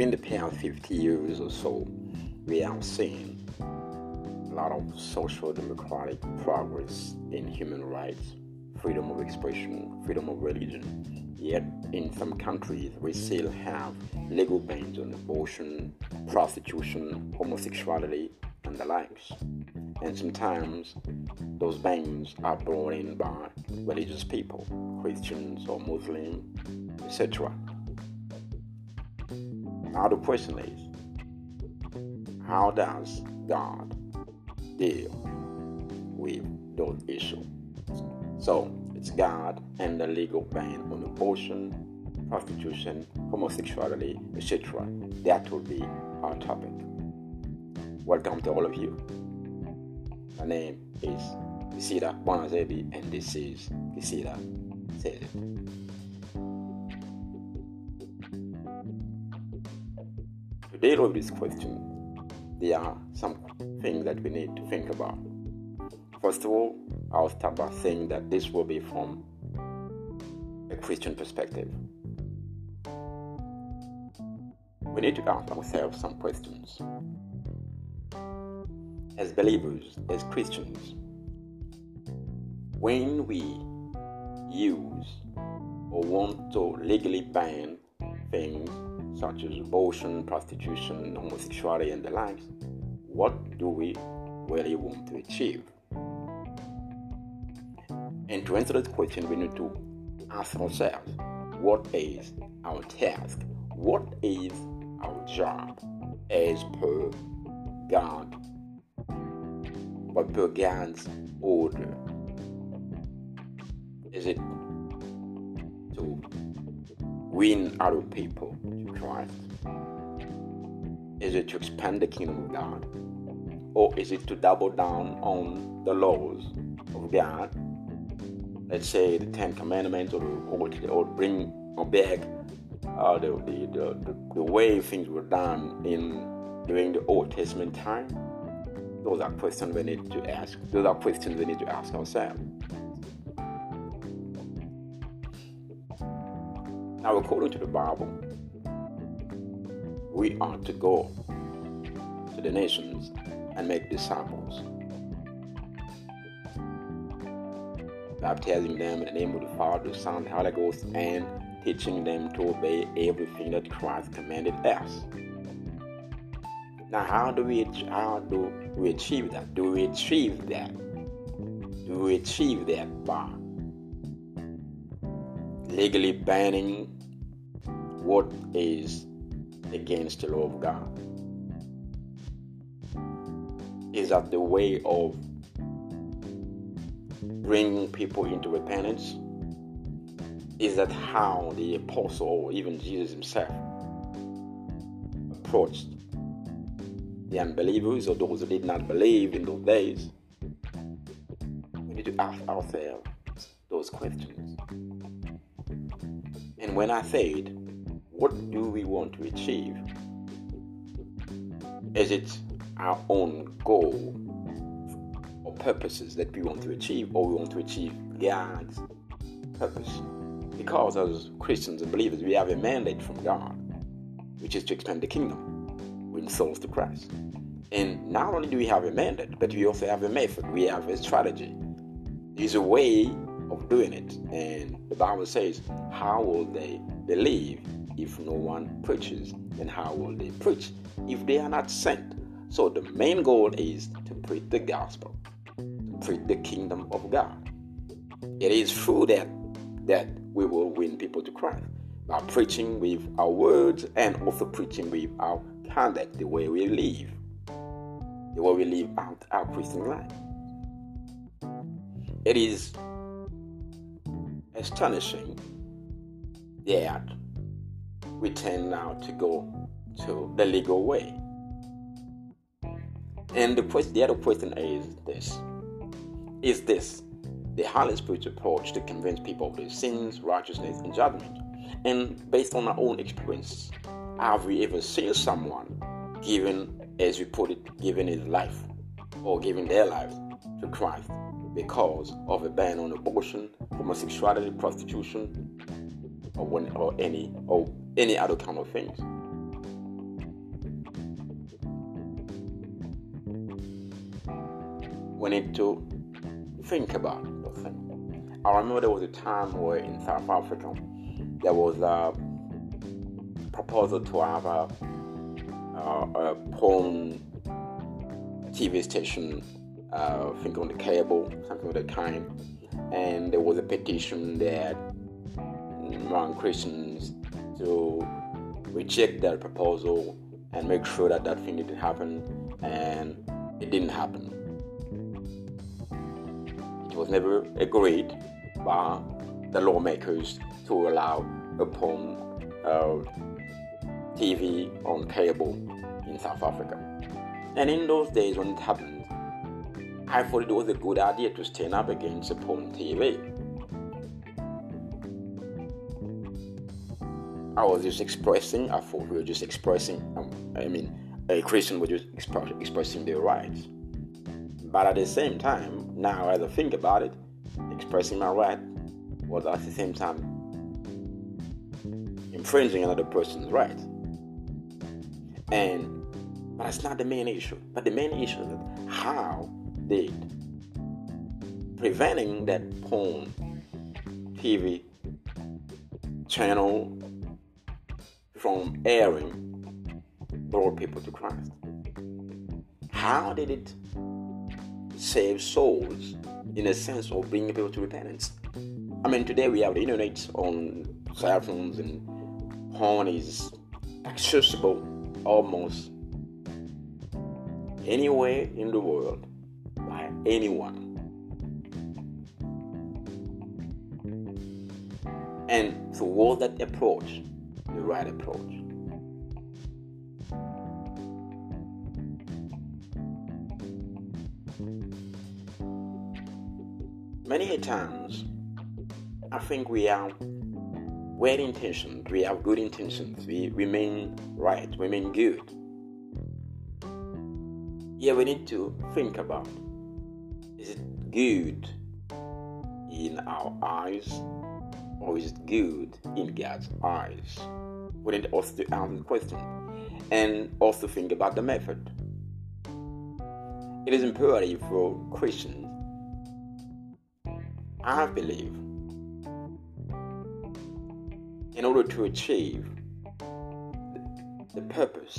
during the past 50 years or so, we have seen a lot of social democratic progress in human rights, freedom of expression, freedom of religion. Yet, in some countries, we still have legal bans on abortion, prostitution, homosexuality, and the likes. And sometimes those bans are brought in by religious people, Christians or Muslims, etc. Now the question is, how does God deal with those issues? So it's God and the legal ban on abortion, prostitution, homosexuality, etc. That will be our topic. Welcome to all of you. My name is Kisida Bonazebi, and this is Kisida Says It. Deal with this question, there are some things that we need to think about. First of all, I'll start by saying that this will be from a Christian perspective. We need to ask ourselves some questions as believers, as Christians, when we use or want to legally ban things such as abortion, prostitution, homosexuality, and the likes, what do we really want to achieve? And to answer that question, we need to ask ourselves what is our task? What is our job as per God but per God's order? Is it to win other people to Christ? Is it to expand the kingdom of God? Or is it to double down on the laws of God? Let's say the Ten Commandments or, or, or bring back uh, the, the, the, the way things were done in during the Old Testament time those are questions we need to ask. Those are questions we need to ask ourselves. Now, according to the Bible, we are to go to the nations and make disciples, baptizing them in the name of the Father, the Son, the Holy Ghost, and teaching them to obey everything that Christ commanded us. Now, how do we how do we achieve that? Do we achieve that? Do we achieve that by legally banning what is against the law of God? Is that the way of bringing people into repentance? Is that how the apostle or even Jesus himself approached the unbelievers or those who did not believe in those days, we need to ask ourselves those questions. And when I said, what do we want to achieve? Is it our own goal or purposes that we want to achieve, or we want to achieve God's purpose? Because as Christians and believers, we have a mandate from God, which is to expand the kingdom win souls to Christ. And not only do we have a mandate, but we also have a method, we have a strategy. There's a way of doing it. And the Bible says, How will they believe if no one preaches? then how will they preach if they are not sent? So the main goal is to preach the gospel, to preach the kingdom of God. It is through that that we will win people to Christ by preaching with our words and also preaching with our conduct, the way we live, the way we live out our Christian life. It is astonishing that we tend now to go to the legal way. And the, question, the other question is this Is this the Holy Spirit's approach to convince people of their sins, righteousness, and judgment? And based on our own experience, have we ever seen someone giving, as we put it, giving his life or giving their lives to Christ because of a ban on abortion, homosexuality, prostitution, or or any or any other kind of things. We need to think about the thing. I remember there was a time where in South Africa there was a proposal to have a, a, a porn TV station, uh, I think on the cable, something of that kind. And there was a petition that among Christians to reject that proposal and make sure that that thing didn't happen, and it didn't happen. It was never agreed by the lawmakers to allow upon uh, TV on cable in South Africa. And in those days when it happened, I thought it was a good idea to stand up against upon TV. I was just expressing, I thought we were just expressing, um, I mean, a Christian was just expressing their rights. But at the same time, now as I think about it, expressing my right was at the same time infringing another person's right. And but that's not the main issue. But the main issue is how did preventing that porn TV channel from airing brought people to Christ? How did it save souls in a sense of bringing people to repentance? I mean, today we have the internet on cell phones and porn is accessible almost anywhere in the world by anyone. And so, was that approach the right approach? Many times, I think we are well intentioned, we have good intentions, we remain right, we remain good. Yeah, we need to think about is it good in our eyes or is it good in God's eyes? We need also to answer the question and also think about the method. It is imperative for Christians, I believe, in order to achieve the purpose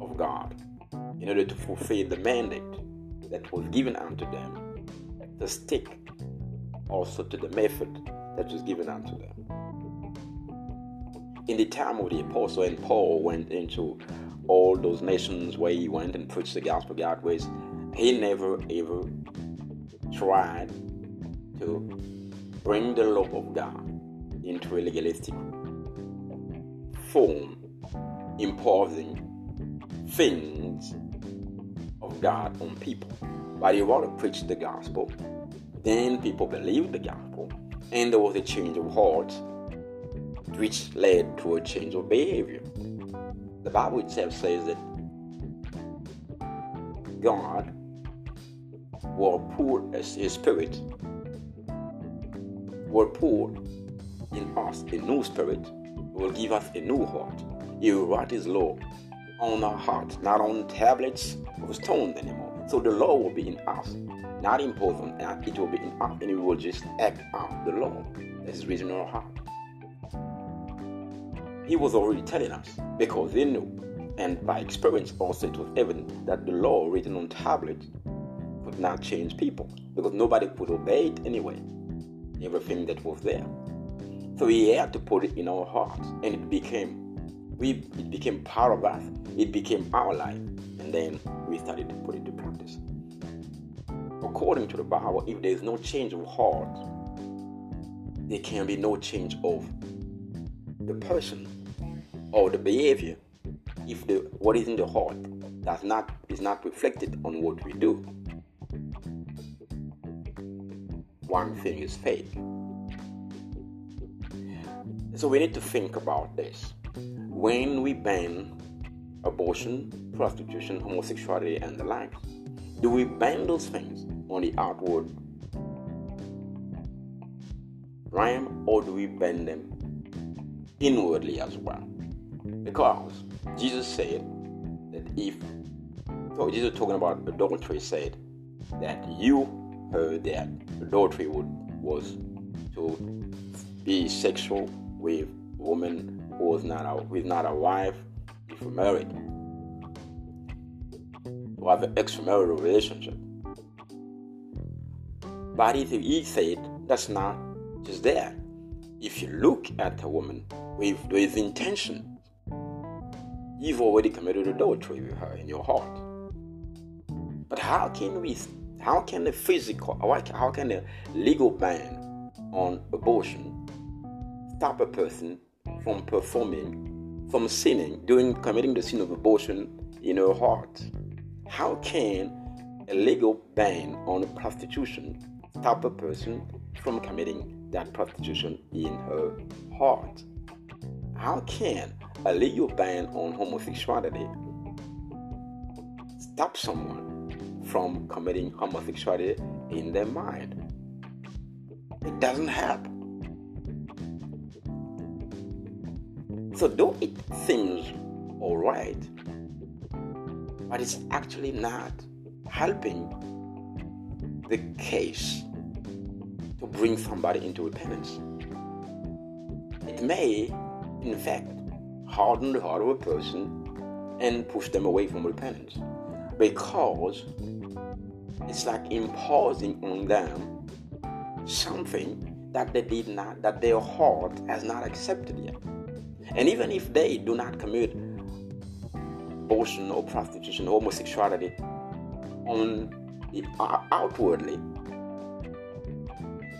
of God, in order to fulfill the mandate that was given unto them, to stick also to the method that was given unto them. In the time of the apostle and Paul went into all those nations where he went and preached the gospel God ways, he never ever tried to bring the love of God into a legalistic form, imposing things of God on people. But he wanted to preach the gospel. Then people believed the gospel, and there was a change of heart, which led to a change of behavior. The Bible itself says that God will pour His Spirit, will pour in us a new spirit, will give us a new heart. He will write His law on our hearts, not on tablets of stone anymore. So the law will be in us, not imposed on it will be in us, and we will just act out the law that is written in our heart. He was already telling us because he knew, and by experience also it was evident that the law written on tablets could not change people because nobody could obey it anyway. Everything that was there. So he had to put it in our hearts, and it became we it became part of us. It became our life, and then we started to put it to practice. According to the Bible, if there is no change of heart, there can be no change of the person or the behavior. If the what is in the heart does not is not reflected on what we do, one thing is fake. So we need to think about this. When we ban abortion, prostitution, homosexuality, and the like, do we ban those things on the outward realm or do we bend them inwardly as well? Because Jesus said that if, so Jesus talking about adultery said, that you heard that adultery would, was to be sexual with a woman who was not a, who is not a wife if you're married, or have an extramarital relationship. But if he said that's not just there. If you look at a woman with those intentions, you've already committed adultery with her in your heart. But how can we, how can the physical, how can the legal ban on abortion stop a person from performing, from sinning, doing, committing the sin of abortion in her heart? How can a legal ban on prostitution stop a person from committing that prostitution in her heart? How can a legal ban on homosexuality stop someone from committing homosexuality in their mind? It doesn't happen. So, though it seems alright, but it's actually not helping the case to bring somebody into repentance. It may, in fact, harden the heart of a person and push them away from repentance because it's like imposing on them something that they did not, that their heart has not accepted yet. And even if they do not commit abortion or prostitution, homosexuality on the, uh, outwardly,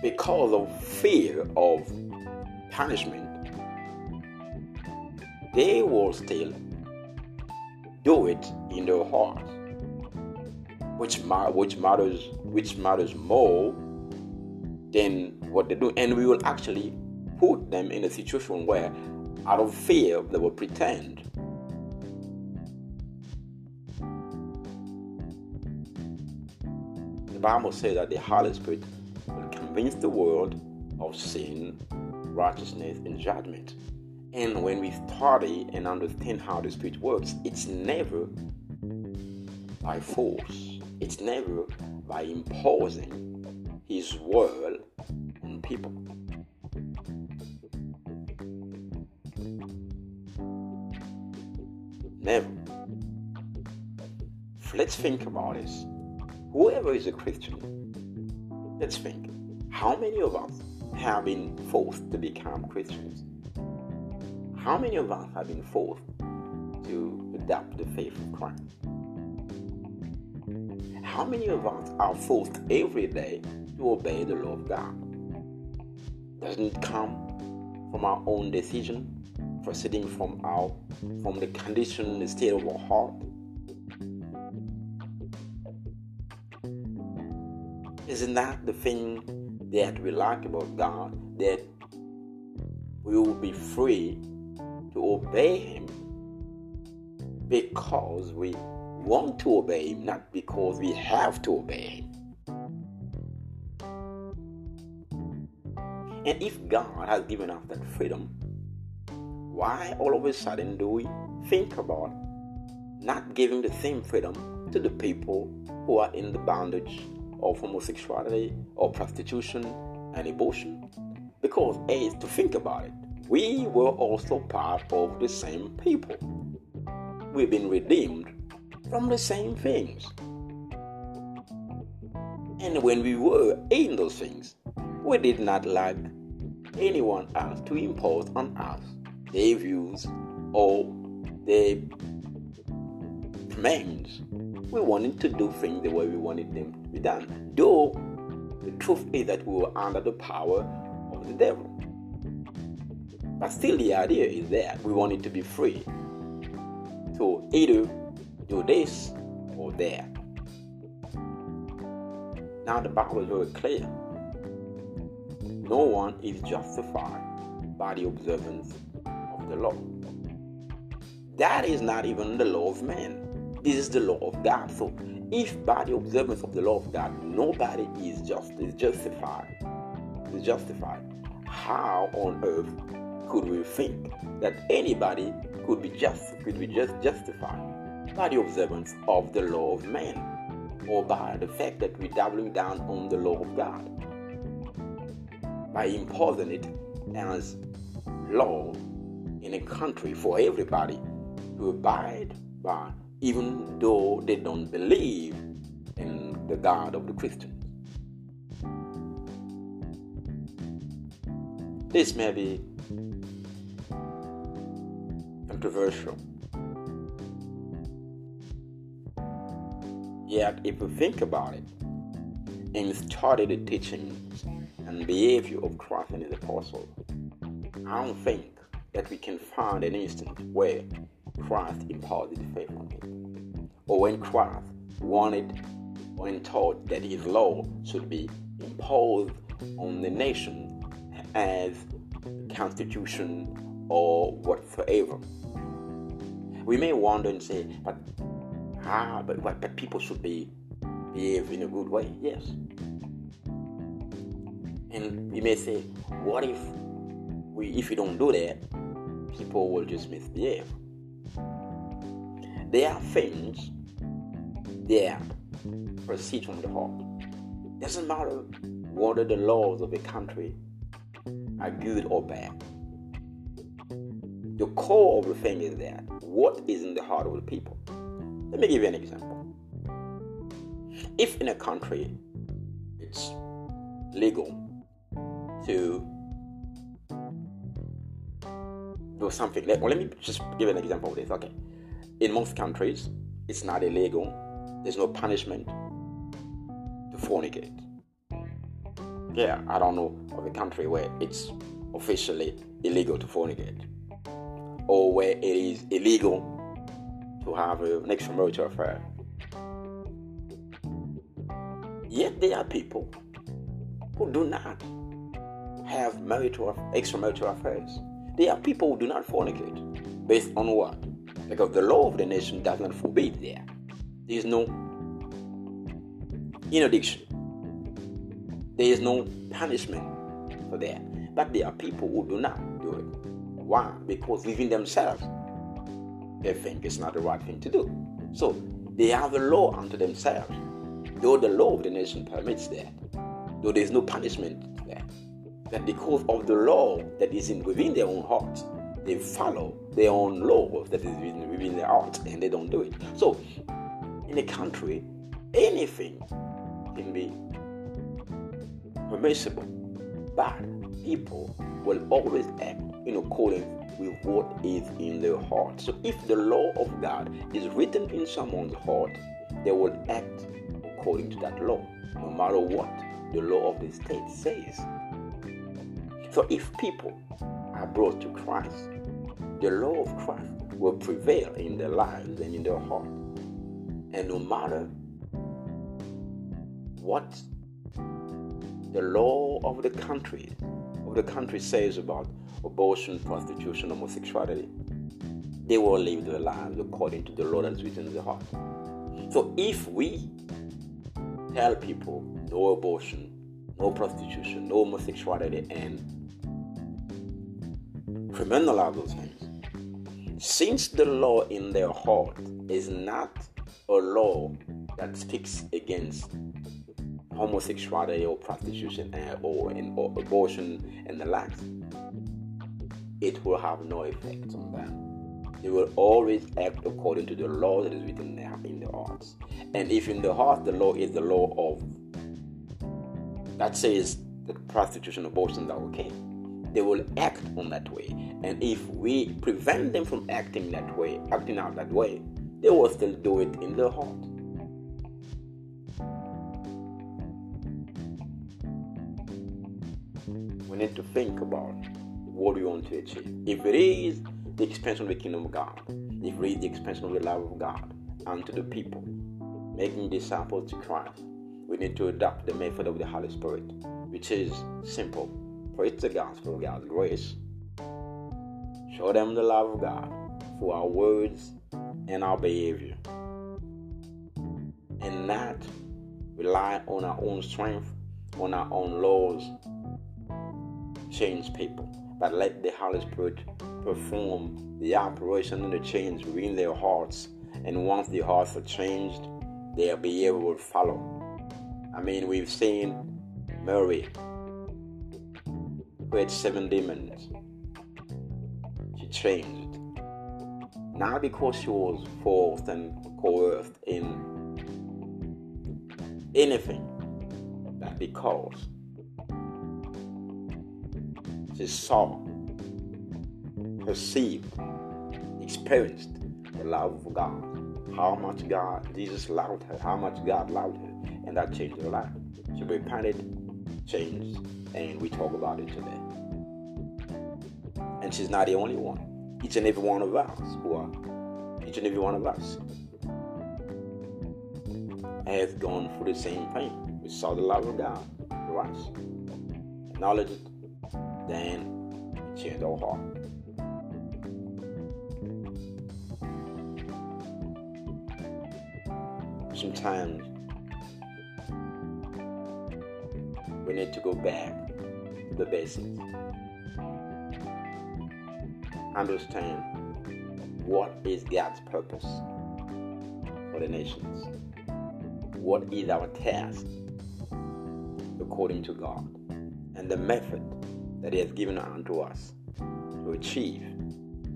because of fear of punishment, they will still do it in their heart, which which matters which matters more than what they do, and we will actually put them in a situation where, out of fear, they will pretend. The Bible says that the Holy Spirit the world of sin, righteousness, and judgment. And when we study and understand how the Spirit works, it's never by force, it's never by imposing His will on people. Never. Let's think about this. Whoever is a Christian, let's think. How many of us have been forced to become Christians? How many of us have been forced to adopt the faith of Christ? How many of us are forced every day to obey the law of God? Doesn't it come from our own decision, proceeding from our from the condition, the state of our heart? Isn't that the thing that we like about God, that we will be free to obey Him because we want to obey Him, not because we have to obey Him. And if God has given us that freedom, why all of a sudden do we think about not giving the same freedom to the people who are in the bondage of homosexuality or prostitution and abortion. Because, as to think about it, we were also part of the same people. We've been redeemed from the same things. And when we were in those things, we did not like anyone else to impose on us their views or their commands. We wanted to do things the way we wanted them to be done. Though the truth is that we were under the power of the devil. But still, the idea is that we wanted to be free to either do this or that. Now, the Bible is very clear. No one is justified by the observance of the law. That is not even the law of man. This is the law of God. So, if by the observance of the law of God, nobody is just is justified, is justified, how on earth could we think that anybody could be just could be just justified by the observance of the law of man? or by the fact that we're doubling down on the law of God by imposing it as law in a country for everybody to abide by, even though they don't believe in the God of the Christians. This may be controversial. Yet, if you think about it, and study the teachings and behavior of Christ and his apostles, I don't think that we can find an instance where Christ imposed faith on him, or when Christ wanted when taught that his law should be imposed on the nation as constitution or whatsoever. We may wonder and say, but ah, but, but, but people should be behave in a good way. Yes. And we may say, what if we if we don't do that, people will just misbehave. There are things that proceed from the heart. Doesn't matter whether the laws of a country are good or bad. The core of the thing is that what is in the heart of the people. Let me give you an example. If in a country it's legal to do something, let, well, let me just give an example of this. Okay, in most countries, it's not illegal. There's no punishment to fornicate. Yeah, I don't know of a country where it's officially illegal to fornicate, or where it is illegal to have an extramarital affair. Yet there are people who do not have marital, extramarital affairs. There are people who do not fornicate. Based on what? Because the law of the nation does not forbid that. There is no interdiction. There is no punishment for that. But there are people who do not do it. Why? Because within themselves, they think it's not the right thing to do. So they have a law unto themselves though the law of the nation permits that, though there is no punishment there, that because of the law that is in within their own hearts, they follow their own law that is within, their hearts and they don't do it. So, in a country, anything can be permissible, but people will always act in accordance with what is in their heart. So, if the law of God is written in someone's heart, they will act according to that law, no matter what the law of the state says. So if people are brought to Christ, the law of Christ will prevail in their lives and in their heart. And no matter what the law of the country of the country says about abortion, prostitution, homosexuality, they will live their lives according to the law that is written in the heart. So if we tell people no abortion, no prostitution, no homosexuality, and criminalize those things. Since the law in their heart is not a law that speaks against homosexuality or prostitution uh, or, or abortion and the like, it will have no effect on them they will always act according to the law that is written there in their hearts. And if in the heart the law is the law of that says that prostitution, abortions are okay, they will act on that way. And if we prevent them from acting that way, acting out that way, they will still do it in their heart. We need to think about what we want to achieve. If it is the expansion of the kingdom of God. if it is the expansion of the love of God unto the people, making disciples to Christ. We need to adopt the method of the Holy Spirit, which is simple. Preach the gospel God's grace. Show them the love of God through our words and our behavior. And not rely on our own strength, on our own laws, change people, but let the Holy Spirit perform the operation and the change within their hearts. And once the hearts are changed, their behavior will follow. I mean, we've seen Mary had seven demons. She changed. Not because she was forced and coerced in anything, but because she saw, perceived, experienced the love of God. How much God, Jesus loved her, how much God loved her, and that changed her life. She repented, changed, and we talk about it today. And she's not the only one. Each and every one of us who are, each and every one of us has gone through the same thing. We saw the love of God us, acknowledge it, then it changed our heart. Sometimes we need to go back to the basics. Understand what is God's purpose for the nations. What is our task according to God and the method that He has given unto us to achieve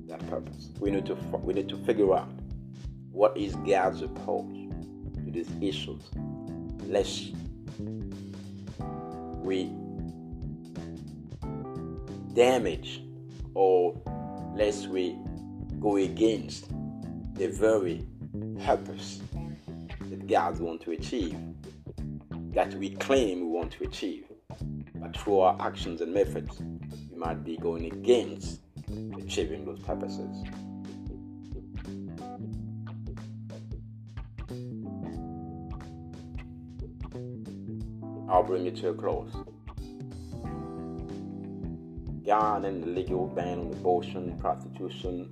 that purpose. We need to we need to figure out what is God's approach to these issues, lest we damage or lest we go against the very purpose that God wants to achieve, that we claim we want to achieve. But through our actions and methods, we might be going against achieving those purposes. I'll bring it to a close. God and the legal ban on abortion, prostitution,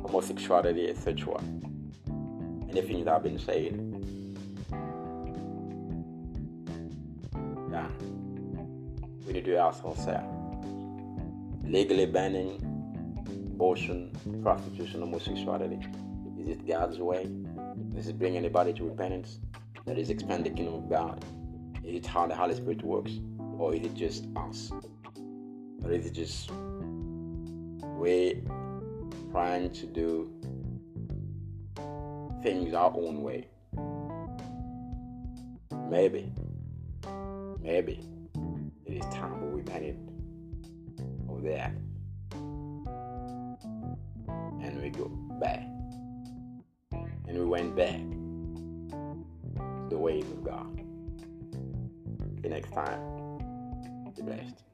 homosexuality, etc. Anything that I've been said. Yeah. We need to ask ourselves. Legally banning abortion, prostitution, homosexuality. Is it God's way? Does it bring anybody to repentance? That is expand the kingdom of God? Is it how the Holy Spirit works? Or is it just us? Or is it just we trying to do things our own way? Maybe, maybe it is time we repent of that and we go back. And we went back the ways of God you next time. The best.